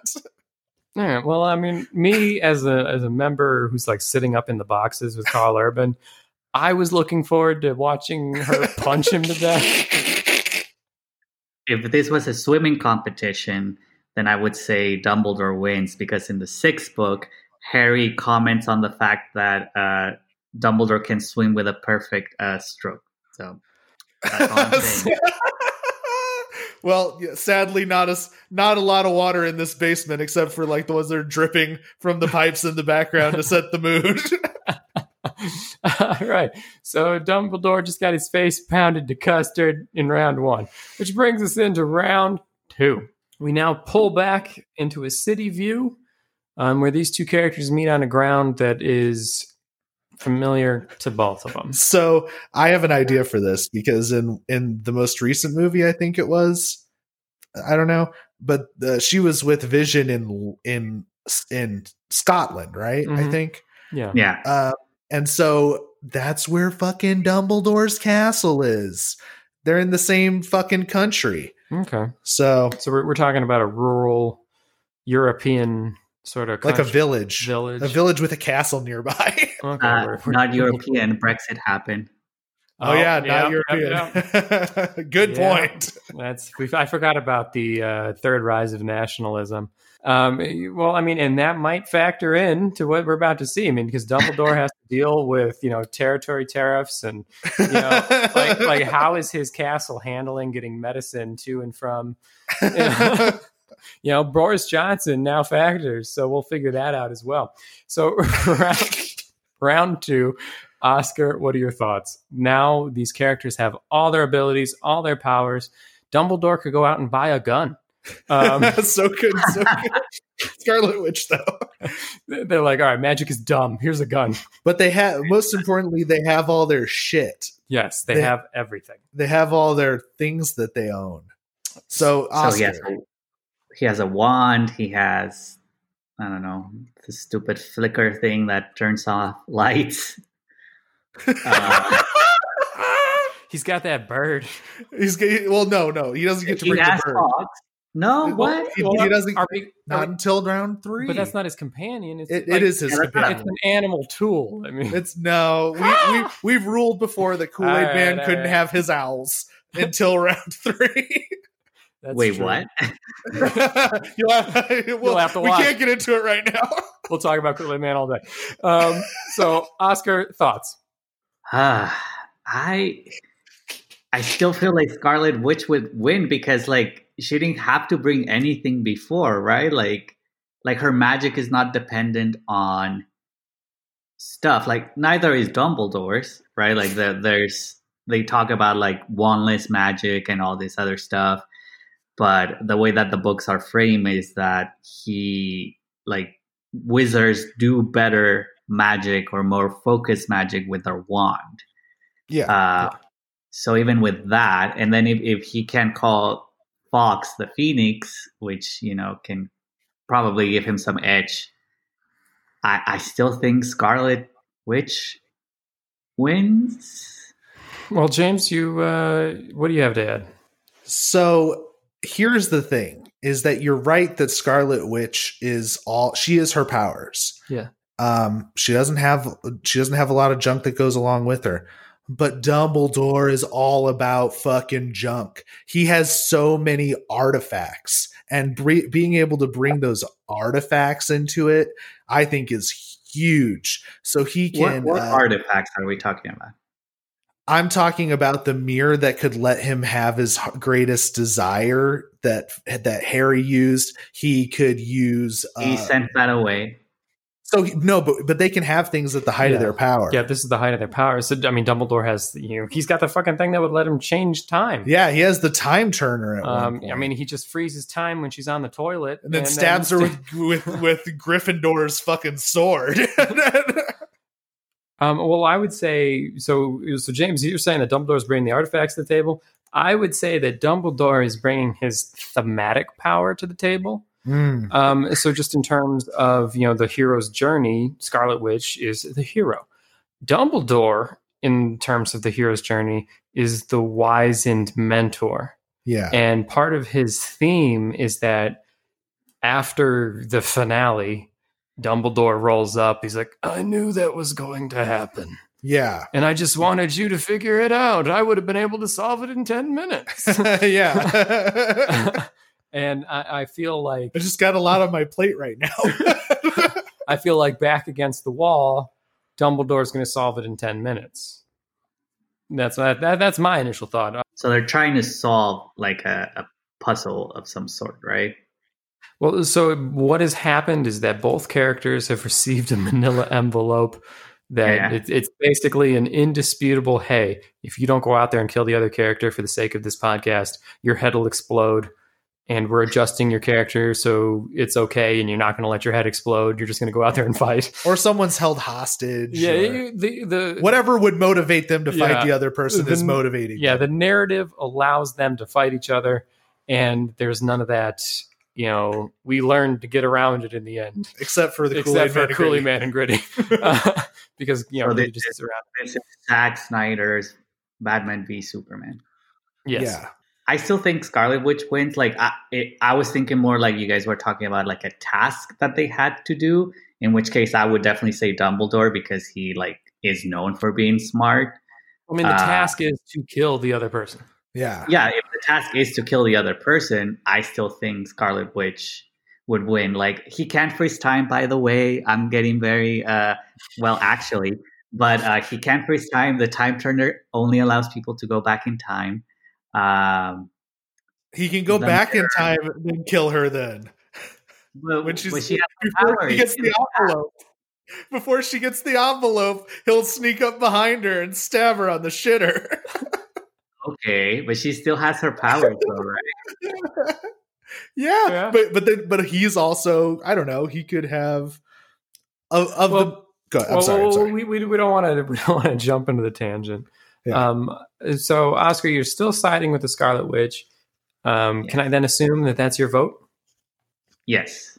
All right. Well, I mean, me as a as a member who's like sitting up in the boxes with Karl Urban, I was looking forward to watching her punch him to death. if this was a swimming competition, then I would say Dumbledore wins because in the sixth book, Harry comments on the fact that uh, Dumbledore can swim with a perfect uh, stroke. So that's all I'm saying. [LAUGHS] well, yeah, sadly, not as not a lot of water in this basement, except for like the ones that are dripping from the pipes in the background to set the mood. [LAUGHS] [LAUGHS] All right. So Dumbledore just got his face pounded to custard in round one, which brings us into round two. We now pull back into a city view um, where these two characters meet on a ground that is familiar to both of them. so I have an idea for this because in in the most recent movie, I think it was, I don't know, but uh, she was with Vision in in in Scotland, right? I Mhm. think. Yeah. Yeah. Uh, and so that's where fucking Dumbledore's castle is. They're in the same fucking country. Okay. So So we're, we're talking about a rural European sort of like a village. village. A village with a castle nearby. [LAUGHS] Okay, Uh, we're- we're- not European. Brexit happened. oh, yeah, not yep, European. yep, [LAUGHS] yep. Good Yeah. point. That's we, I forgot about the uh, third rise of nationalism. Um, well, I mean, and that might factor in to what we're about to see. I mean, because Dumbledore has to deal with you know territory tariffs and you know like [LAUGHS] like how is his castle handling getting medicine to and from you [LAUGHS] know, you know, Boris Johnson now factors, so we'll figure that out as well. So [LAUGHS] round, round two, Oscar, what are your thoughts? Now these characters have all their abilities, all their powers. Dumbledore could go out and buy a gun. Um, [LAUGHS] so good, so [LAUGHS] good. Scarlet Witch, though. they're like, all right, magic is dumb. Here's a gun. But they have, [LAUGHS] most importantly, they have all their shit. Yes, they They- have everything. They have all their things that they own. So, So Oscar, he has, a, he has a wand. He has, I don't know, the stupid flicker thing that turns off lights. Uh, He's got that bird. He's get, well, no, no, he doesn't get to he bring has the bird. Fawkes. No, Well, what? He, he doesn't. Are we- are not we- until round three. but that's not his companion. It's It, like- it is his Yeah, that's It's an animal tool. I mean, It's no. We, we [LAUGHS] we've ruled before that Kool Aid All right, Man couldn't right. have his owls until [LAUGHS] round three. that's Wait, true. what? [LAUGHS] You'll have, we'll, have to we can't get into it right now. We'll talk about Kool Aid Man all day. Um, so, Oscar, thoughts? Ah, [SIGHS] I I still feel like Scarlet Witch would win because like she didn't have to bring anything before, right? Like like her magic is not dependent on stuff. Like neither is Dumbledore's, right? Like the, there's they talk about like wandless magic and all this other stuff. But the way that the books are framed is that he like wizards do better magic or more focused magic with their wand. Yeah. Uh, So even with that, and then if, if he can call Fawkes the Phoenix, which you know can probably give him some edge, I, I still think Scarlet Witch wins. Well, James, you uh, what do you have to add? So here's the thing: is that you're right that Scarlet Witch is all she is her powers. Yeah. Um, she doesn't have she doesn't have a lot of junk that goes along with her. But Dumbledore is all about fucking junk. He has so many artifacts, and bre- being able to bring those artifacts into it, I think, is huge. So he What, can. what uh, artifacts are we talking about? I'm talking about the mirror that could let him have his greatest desire that that Harry used. He could use. He Uh, sent that away. So no, but but they can have things at the height of their power. Yeah, this is the height of their power. So, I mean, Dumbledore has, you know, he's got the fucking thing that would let him change time. Yeah, he has the time turner. At one Um. I mean, he just freezes time when she's on the toilet, and then stabs her [LAUGHS] with with with Gryffindor's fucking sword. [LAUGHS] Um, well, I would say so. So, James, you're saying that Dumbledore's bringing the artifacts to the table. I would say that Dumbledore is bringing his thematic power to the table. Mm, Um, so, just in terms of you know the hero's journey, Scarlet Witch is the hero. Dumbledore, in terms of the hero's journey, is the wizened mentor. yeah, And part of his theme is that after the finale, Dumbledore rolls up. He's like, I knew that was going to happen. yeah, And I just wanted you to figure it out. I would have been able to solve it in 10 minutes. [LAUGHS] yeah. [LAUGHS] [LAUGHS] and I, I feel like I just got a lot on my plate right now. [LAUGHS] [LAUGHS] I feel like back against the wall, Dumbledore's going to solve it in 10 minutes. That's that, that, that's my initial thought. So they're trying to solve like a, a puzzle of some sort, right? Well, so what has happened is that both characters have [LAUGHS] received a manila envelope that Yeah. it, it's basically an indisputable hey, if you don't go out there and kill the other character for the sake of this podcast, your head will explode. And we're adjusting your character so it's okay and you're not going to let your head explode. You're just going to go out there and fight. or someone's held hostage. Yeah, the, the, whatever would motivate them to fight Yeah. the other person is motivating. yeah, them. the narrative allows them to fight each other. And there's none of that, you know, we learned to get around it in the end. except for the except Kool-Aid for Man and Kool Gritty. Man and Gritty, Uh, [LAUGHS] [LAUGHS] because you know So they- they just sits around. This is Zack Snyder's Batman v Superman. Yes, Yeah, I still think Scarlet Witch wins. Like I, it, I was thinking more like you guys were talking about, like a task that they had to do. In which case, I would definitely say Dumbledore because he like is known for being smart. I mean the Uh, task is to kill the other person. yeah, Yeah, if the task is to kill the other person, I still think Scarlet Witch would win. Like he can't freeze time, by the way. I'm getting very uh well actually. But uh, he can't freeze time. The time turner only allows people to go back in time. Um, He can go back in time and kill her then. but When she's she before powers. she gets the envelope. Before she gets the envelope, he'll sneak up behind her and stab her on the shitter. okay, but she still has her powers, though, right? [LAUGHS] yeah, Yeah. but but then but he's also I don't know. He could have of, of the. Well, Go, I'm well, sorry. I'm sorry. we, we we don't want to [LAUGHS] we don't want to jump into the tangent. Yeah. Um, so Oscar, you're still siding with the Scarlet Witch. Um, Can I then assume that that's your vote, Yes.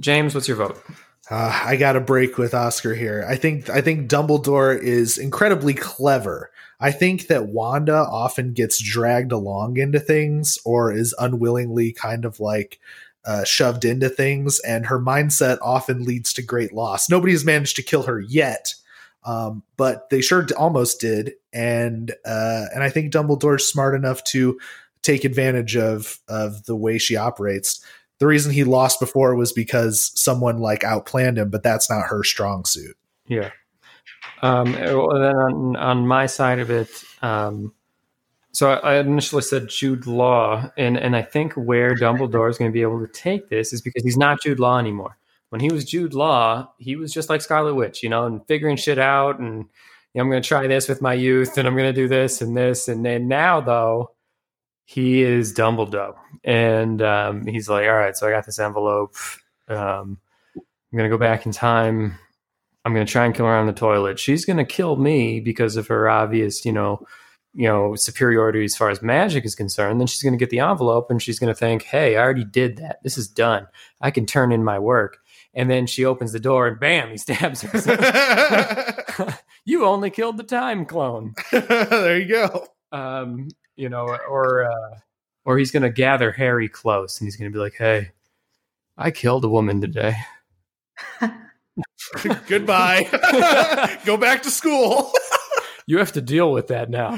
James? What's your vote? Uh, I got a break with Oscar here. I think I think Dumbledore is incredibly clever. I think that Wanda often gets dragged along into things or is unwillingly kind of like uh, shoved into things, and her mindset often leads to great loss. Nobody has managed to kill her yet, um, but they sure almost did, and uh, and I think Dumbledore's smart enough to take advantage of of the way she operates. The reason he lost before was because someone like outplanned him, but that's not her strong suit. Yeah. Um, well, then on, on my side of it, um, so I initially said Jude Law, and and I think where Dumbledore is going to be able to take this is because he's not Jude Law anymore. When he was Jude Law, he was just like Scarlet Witch, you know, and figuring shit out, and you know, I'm going to try this with my youth, and I'm going to do this and this, and then now though, he is Dumbledore, and um, he's like, all right, so I got this envelope. Um, I'm going to go back in time. I'm going to try and kill her on the toilet. She's going to kill me because of her obvious, you know you know superiority as far as magic is concerned then she's going to get the envelope and she's going to think hey i already did that this is done i can turn in my work and then she opens the door and bam he [LAUGHS] stabs her [LAUGHS] you only killed the time clone [LAUGHS] there you go um you know or uh or he's going to gather harry close and he's going to be like hey i killed a woman today goodbye go back to school you have to deal with that now.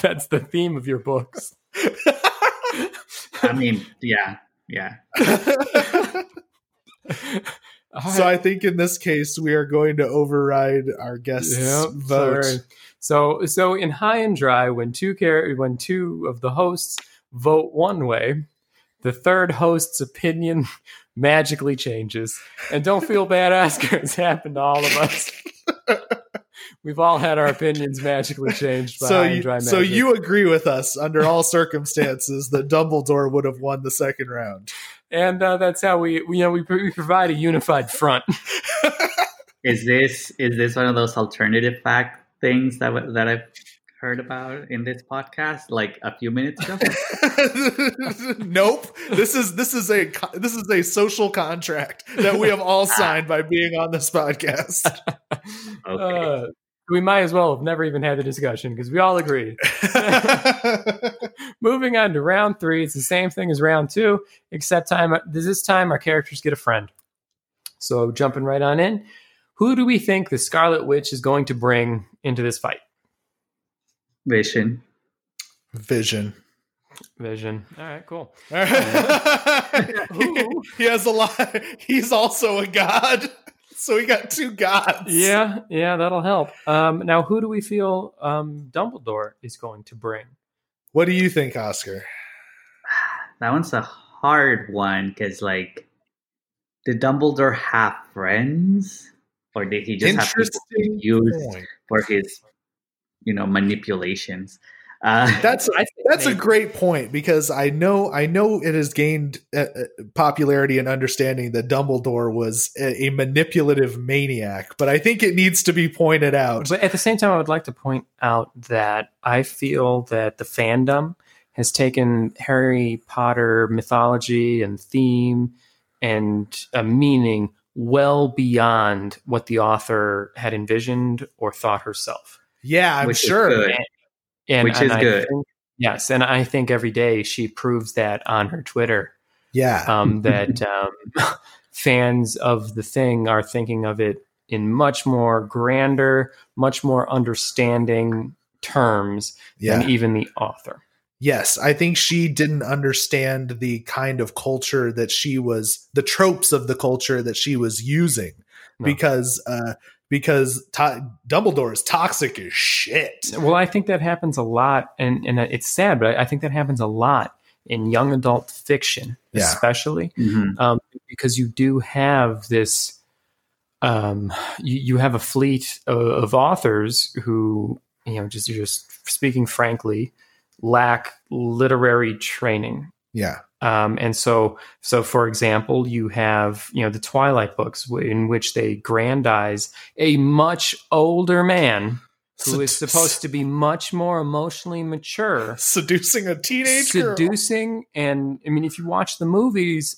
That's the theme of your books. I mean, yeah, yeah. So I think in this case we are going to override our guest's yep, vote. Sorry. So so in high and dry, when two car- when two of the hosts vote one way, the third host's opinion [LAUGHS] magically changes. And don't feel bad, Oscar. It's happened to all of us. [LAUGHS] We've all had our opinions magically changed by so you, dry magic. So you agree with us under all circumstances that Dumbledore would have won the second round. And uh, that's how we, we, you know, we, we provide a unified front. [LAUGHS] is this is this one of those alternative fact things that that I've heard about in this podcast like a few minutes ago? [LAUGHS] nope. This is this is a this is a social contract that we have all [LAUGHS] signed by being on this podcast. okay. Uh, we might as well have never even had the discussion because we all agreed. [LAUGHS] Moving on to round three, it's the same thing as round two, except time this time our characters get a friend. So jumping right on in, who do we think the Scarlet Witch is going to bring into this fight? Vision. Vision. Vision. All right, cool. [LAUGHS] All right. [LAUGHS] he has a lot. He's also a god. So we got two gods. Yeah, yeah, that'll help. Um, now, who do we feel um, Dumbledore is going to bring? What do you think, Oscar? [SIGHS] That one's a hard one because, like, did Dumbledore have friends, or did he just have people used for his you know manipulations. Uh, [LAUGHS] that's that's a great point because I know I know it has gained uh, uh, popularity and understanding that Dumbledore was a, a, manipulative maniac, but I think it needs to be pointed out. But at the same time, I would like to point out that I feel that the fandom has taken Harry Potter mythology and theme and a meaning well beyond what the author had envisioned or thought herself. Yeah, I'm sure. Is and, which is I good. Think, yes, and I think every day she proves that on her Twitter. Yeah, um, that [LAUGHS] um, [LAUGHS] fans of the thing are thinking of it in much more grander, much more understanding terms yeah. than even the author. Yes, I think she didn't understand the kind of culture that she was, the tropes of the culture that she was using, no. because uh, because to- Dumbledore is toxic as shit. Well, I think that happens a lot, and and it's sad, but I think that happens a lot in young adult fiction, yeah. especially mm-hmm. um, because you do have this. Um, you, you have a fleet of, of authors who, you know, just just speaking frankly, lack literary training. Yeah. Um, and so, so for example, you have you know the Twilight books in which they grandize a much older man who is supposed to be much more emotionally mature, seducing a teenage seducing, girl. and I mean, if you watch the movies,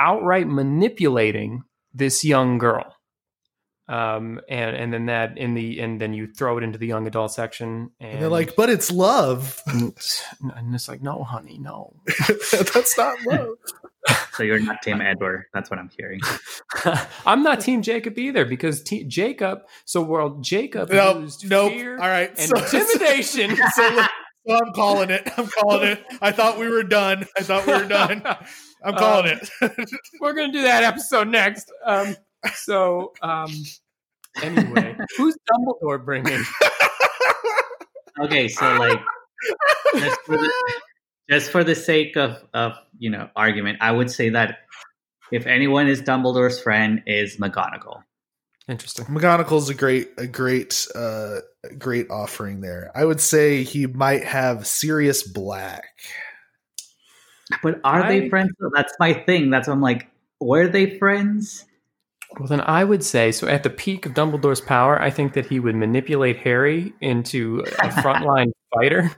outright manipulating this young girl. Um, and and then that in the and then you throw it into the young adult section, and, And they're like, but it's love. and it's like, no, honey, no. [LAUGHS] That's not love. So you're not Team Edward. That's what I'm hearing. [LAUGHS] I'm not Team Jacob either because te- Jacob. So world Jacob Nope. used Nope. fear All right. and so- [LAUGHS] intimidation. So, so I'm calling it. I'm calling it. I thought we were done. I thought we were done. I'm calling Um, it. We're gonna do that episode next. Um, so um, anyway, who's Dumbledore bringing? Okay, so like just for the, just for the sake of of you know argument, I would say that if anyone is Dumbledore's friend, is McGonagall. Interesting. McGonagall's a great, a great, uh, great offering there. I would say he might have Sirius Black. But are I- they friends? That's my thing. That's why I'm like, were they friends? Well, then I would say so. At the peak of Dumbledore's power, I think that he would manipulate Harry into a frontline [LAUGHS] fighter,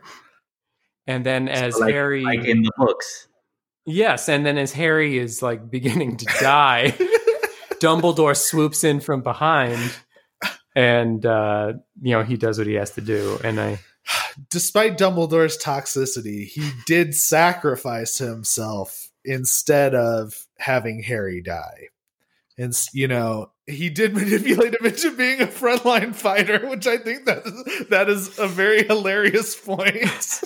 and then as like, Harry, like in the books. yes, and then as Harry is like beginning to die, [LAUGHS] Dumbledore swoops in from behind, and uh, you know he does what he has to do. And I, [SIGHS] Despite Dumbledore's toxicity, he did sacrifice himself instead of having Harry die. And you know, he did [LAUGHS] manipulate him into being a frontline fighter, which I think that is, that is a very hilarious point.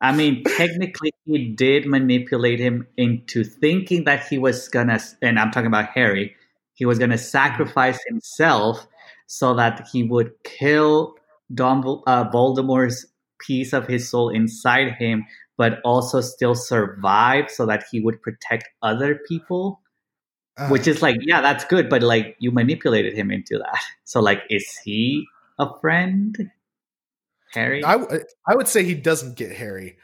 I mean, technically, he did manipulate him into thinking that he was gonna, and I'm talking about Harry, he was gonna sacrifice himself so that he would kill Dumbledore, uh, Voldemort's piece of his soul inside him, but also still survive so that he would protect other people. Uh, Which is like, yeah, that's good, but like you manipulated him into that. [LAUGHS] So, like, is he a friend? Harry? I, w- I would say he doesn't get Harry.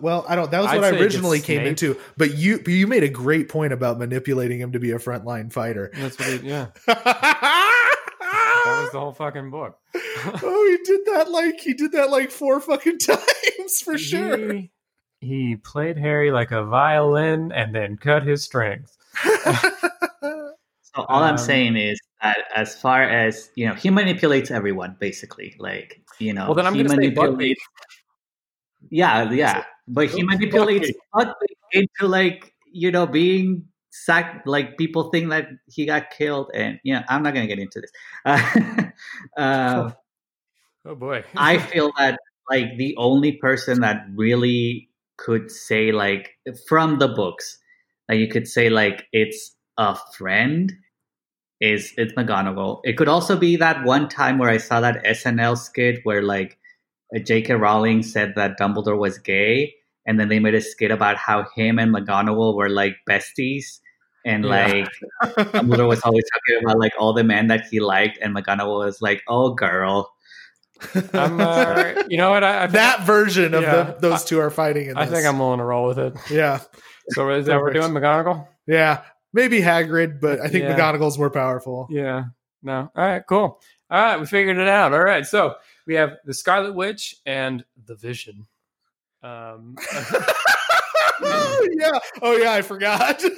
Well, I don't. That was I'd what I say he gets originally came into. But you, but you made a great point about manipulating him to be a frontline fighter. that's what he, yeah, that that was the whole fucking book. [LAUGHS] oh, he did that like he did that like four fucking [LAUGHS] times for sure. He, he played Harry like a violin and then cut his strings. So all I'm Um, saying is that as far as you know, he manipulates everyone basically. Like you know, Well, then I'm he going to. Yeah, yeah, but he manipulates into like you know being sacked. Like people think that he got killed, and yeah, I'm not going to get into this. Uh, [LAUGHS] uh, [LAUGHS] Oh boy. [LAUGHS] I feel that like the only person that really could say like from the books, like you could say like it's a friend is it's McGonagall. It could also be that one time where I saw that SNL skit where like J.K. Rowling said that Dumbledore was gay, and then they made a skit about how him and McGonagall were like besties, and Yeah. like [LAUGHS] Dumbledore was always talking about like all the men that he liked, and McGonagall was like, "Oh, girl." I'm, uh, [LAUGHS] you know what? I, I think, that version of Yeah. the, those two are fighting in I this. think I'm willing to roll with it. yeah, So is that what we're doing, McGonagall? yeah. Maybe Hagrid, but I think Yeah. McGonagall's more powerful. Yeah. No. All right. Cool. All right. We figured it out. All right. So we have the Scarlet Witch and the Vision. Um, [LAUGHS] yeah. Oh yeah, I forgot. [LAUGHS]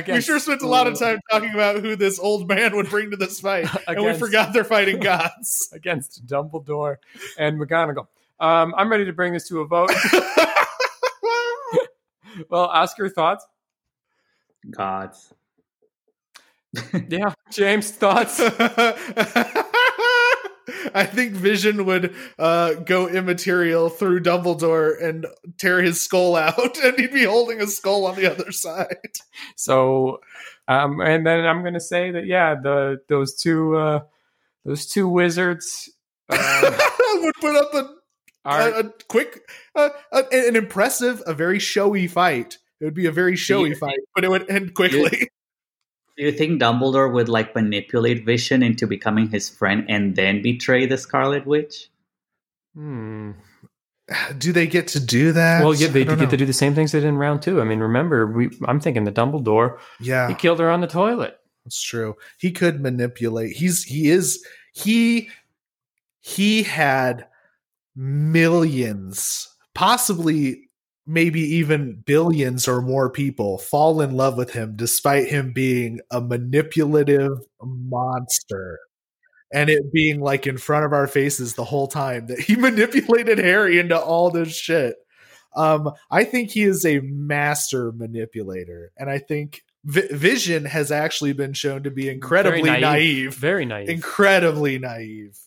[LAUGHS] we sure spent a lot of time talking about who this old man would bring to this fight, and we forgot they're fighting gods. against Dumbledore and McGonagall. Um, I'm ready to bring this to a vote. Well, Oscar, thoughts? Gods. [LAUGHS] Yeah. James, thoughts? I think Vision would uh, go immaterial through Dumbledore and tear his skull out, [LAUGHS] and he'd be holding a skull on the other side. So, um, and then I'm going to say that yeah, the those two uh, those two wizards um, [LAUGHS] would put up a, are a, a quick, uh, a, an impressive, a very showy fight. It would be a very showy you- fight, but it would end quickly. [LAUGHS] Do you think Dumbledore would like manipulate Vision into becoming his friend and then betray the Scarlet Witch? hmm. [SIGHS] do they get to do that? well, yeah, they don't get know. to do the same things they did in round two. I mean, remember, we, I'm thinking the Dumbledore Yeah, he killed her on the toilet. That's true. He could manipulate. He's he is he he had millions, possibly maybe even billions or more people fall in love with him despite him being a manipulative monster and it being like in front of our faces the whole time that he [LAUGHS] manipulated Harry into all this shit. Um, I think he is a master manipulator, and I think Vi- Vision has actually been shown to be incredibly Very naive. Very naive. incredibly naive.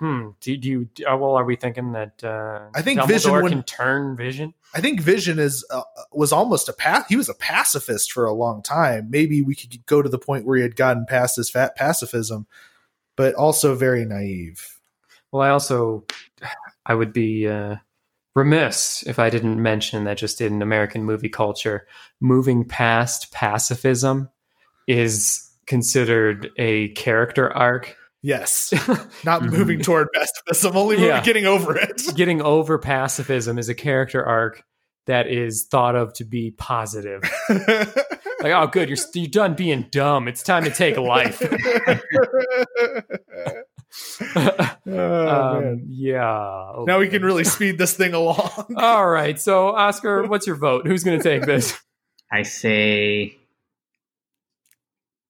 Hmm. Do, do you? Uh, well, are we thinking that? Uh, I think Dumbledore Vision can turn Vision. I think Vision is uh, was almost a path. He was a pacifist for a long time. Maybe we could go to the point where he had gotten past his fat pacifism, but also very naive. Well, I also, I would be uh, remiss if I didn't mention that just in American movie culture, moving past pacifism is considered a character arc. Yes, [LAUGHS] not Mhm. moving toward pacifism, only moving, Yeah. getting over it. [LAUGHS] Getting over pacifism is a character arc that is thought of to be positive. [LAUGHS] Like, oh, good, you're you're done being dumb. It's time to take life. oh, um, yeah. Oh, Now we can really speed this thing along. All right. So, Oscar, what's your vote? Who's going to take this? I say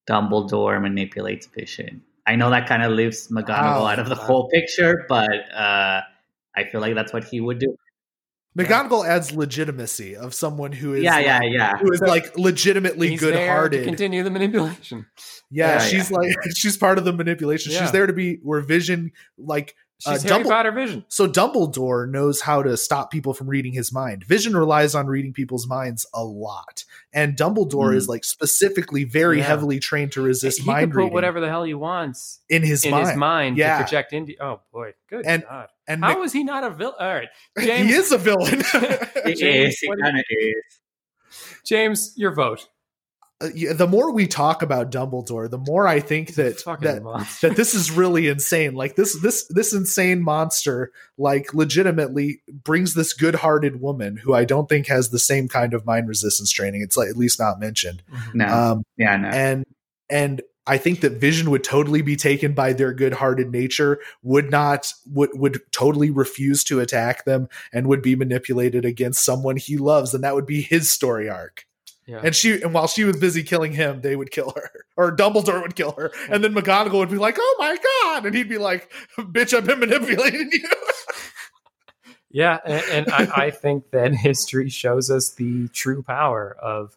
Dumbledore manipulates Vision. I know that kind of leaves McGonagall Wow. out of the whole picture, but uh, I feel like that's what he would do. McGonagall adds legitimacy of someone who is Yeah, like, yeah, yeah. who is like legitimately He's there to good-hearted. continue the manipulation. Yeah, Yeah, she's like [LAUGHS] she's part of the manipulation. Yeah. She's there to be where Vision like Uh, She's Harry Dumble- Potter Vision. so Dumbledore knows how to stop people from reading his mind. Vision relies on reading people's minds a lot. And Dumbledore Hmm. is like specifically very Yeah. heavily trained to resist he mind can put reading whatever the hell he wants in his in mind. his mind Yeah. to project into. Oh boy, good And- God! And How Mc- is he not a villain? All right, [LAUGHS] James. he is a villain. [LAUGHS] It James, is, it what do you- kind of is. James, your vote. Uh, the more we talk about Dumbledore, the more I think that that monster. that this is really insane. Like this this this insane monster like legitimately brings this good-hearted woman who I don't think has the same kind of mind resistance training. It's like at least not mentioned. No, Um yeah, no. and and I think that Vision would totally be taken by their good-hearted nature, would not would would totally refuse to attack them and would be manipulated against someone he loves and that would be his story arc. Yeah. And she and while she was busy killing him, they would kill her. Or Dumbledore would kill her. And then McGonagall would be like, "Oh my god." And he'd be like, "Bitch, I've been manipulating you." [LAUGHS] Yeah, and, and I, I think that history shows us the true power of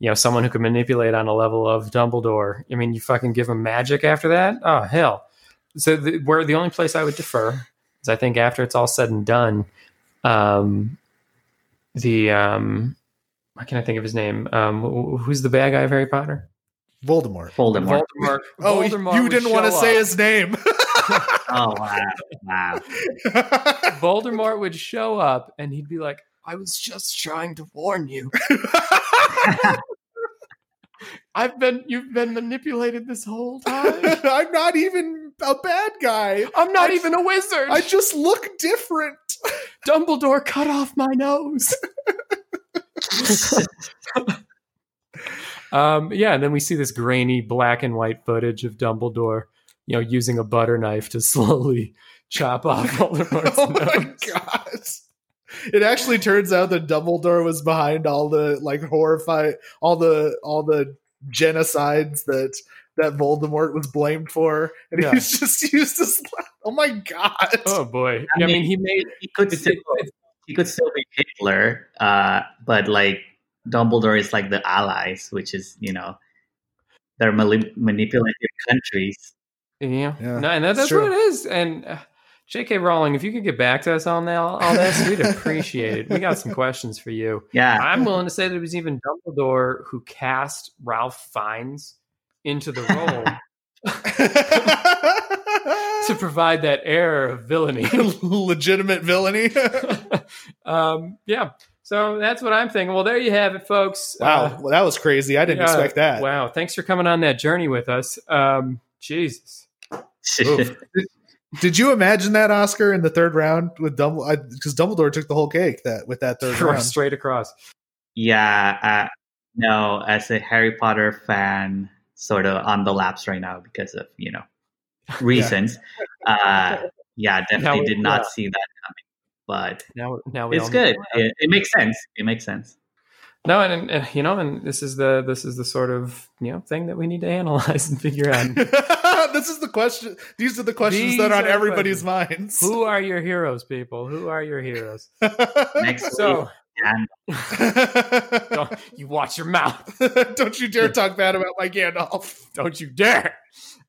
you know someone who can manipulate on a level of Dumbledore. I mean, you fucking give him magic after that. Oh hell! So the, where the only place I would defer is I think after it's all said and done, um, the um, why can't I think of his name? Um, who's the bad guy of Harry Potter? Voldemort. Voldemort. Voldemort. Oh, Voldemort you didn't want to say up. his name. [LAUGHS] [LAUGHS] Oh wow, wow. Voldemort would show up and he'd be like, "I was just trying to warn you." [LAUGHS] I've been you've been manipulated this whole time. I'm not even a bad guy. I'm not I- even a wizard. I just look different. Dumbledore cut off my nose. [LAUGHS] um, yeah, and then we see this grainy black and white footage of Dumbledore, you know, using a butter knife to [LAUGHS] slowly chop off Voldemort's [LAUGHS] oh my god. It actually turns out that Dumbledore was behind all the like horrified all the all the genocides that that Voldemort was blamed for. And Yeah. he's just used this oh my god. Oh boy! I I mean, mean, he made he could it's, still it's, he could still be Hitler, uh, but like Dumbledore is like the allies, which is you know they're mali- manipulative countries. Yeah, Yeah, no, and that, that's true. what it is. And uh, J.K. Rowling, if you could get back to us on that, all this, we'd appreciate it. We got some questions for you. [LAUGHS] Yeah, I'm willing to say that it was even Dumbledore who cast Ralph Fiennes into the role [LAUGHS] [LAUGHS] to provide that air of villainy. Legitimate villainy. [LAUGHS] um, yeah, so that's what I'm thinking. Well, there you have it, folks. wow, Uh, well, that was crazy. I didn't yeah, expect that. Wow, thanks for coming on that journey with us. Um, Jesus. [LAUGHS] Oof. Did you imagine that Oscar in the third round with Dumbledore? Because Dumbledore took the whole cake that with that third round. Straight across. yeah. Uh, no, as a Harry Potter fan, sort of on the laps right now because of you know [LAUGHS] reasons. uh, yeah, definitely Now, did not yeah. see that coming. But Now, now we it's good. It, it makes sense. It makes sense. No, and, and you know, and this is the this is the sort of you know thing that we need to analyze and figure out. [LAUGHS] this is the question. These are the questions These that are on everybody's minds. Who are your heroes, people? Who are your heroes? Next [LAUGHS] So [LAUGHS] you watch your mouth. Don't you dare talk bad about my Gandalf. Don't you dare.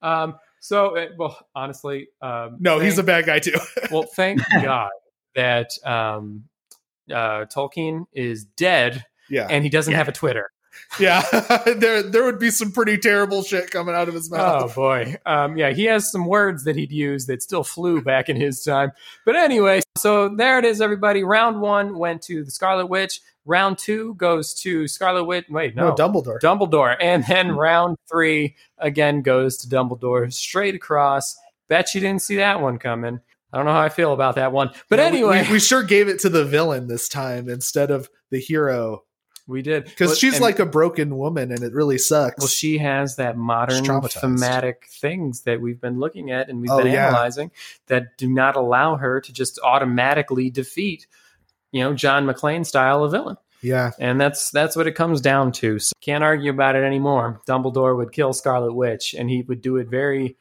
Um, so, uh, well, honestly, um, No, he's a bad guy too. well. Thank God that um, uh, Tolkien is dead yeah, and he doesn't Yeah. have a Twitter. yeah. [LAUGHS] there, there would be some pretty terrible shit coming out of his mouth. Oh boy, um, yeah, he has some words that he'd use that still flew back in his time. But anyway, so there it is, everybody. Round one went to the Scarlet Witch. Round two goes to Scarlet Witch. Wait, no, no, Dumbledore. Dumbledore. And then round three again goes to Dumbledore straight across. Bet you didn't see that one coming. I don't know how I feel about that one. But Yeah, anyway, we, we sure gave it to the villain this time instead of the hero we did. because Well, she's like a broken woman and it really sucks. Well, she has that modern thematic things that we've been looking at and we've Oh, been yeah. analyzing that do not allow her to just automatically defeat, you know, John McClane style of villain. yeah, And that's that's what it comes down to. So can't argue about it anymore. Dumbledore would kill Scarlet Witch, and he would do it very,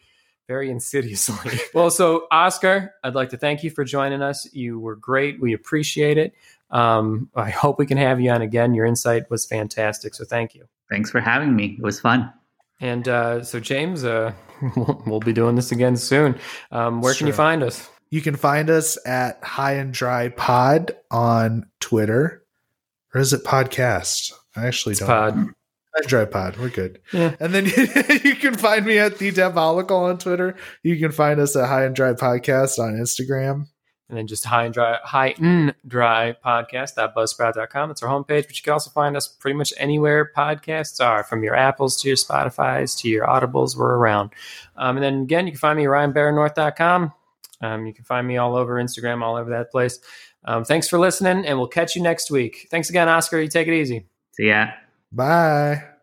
very insidiously. [LAUGHS] well, so Oscar, I'd like to thank you for joining us. You were great. We appreciate it. Um, I hope we can have you on again. Your insight was fantastic. So thank you. thanks for having me. It was fun. And uh, so, James, uh, [LAUGHS] we'll be doing this again soon. Um, where can you find us? you can find us at High and Dry Pod on Twitter, or is it podcast? I actually It's don't. pod. High and Dry Pod. We're good. Yeah. And then [LAUGHS] you can find me at the Devolical on Twitter. You can find us at High and Dry Podcast on Instagram. And then just high and dry, high and dry podcast.buzzsprout.com. It's our homepage, but you can also find us pretty much anywhere podcasts are, from your Apples to your Spotify's to your Audibles. We're around. Um, and then again, you can find me at ryanbarronorth.com. Um, you can find me all over Instagram, all over that place. Um, thanks for listening, and we'll catch you next week. Thanks again, Oscar. You take it easy. See ya. Bye.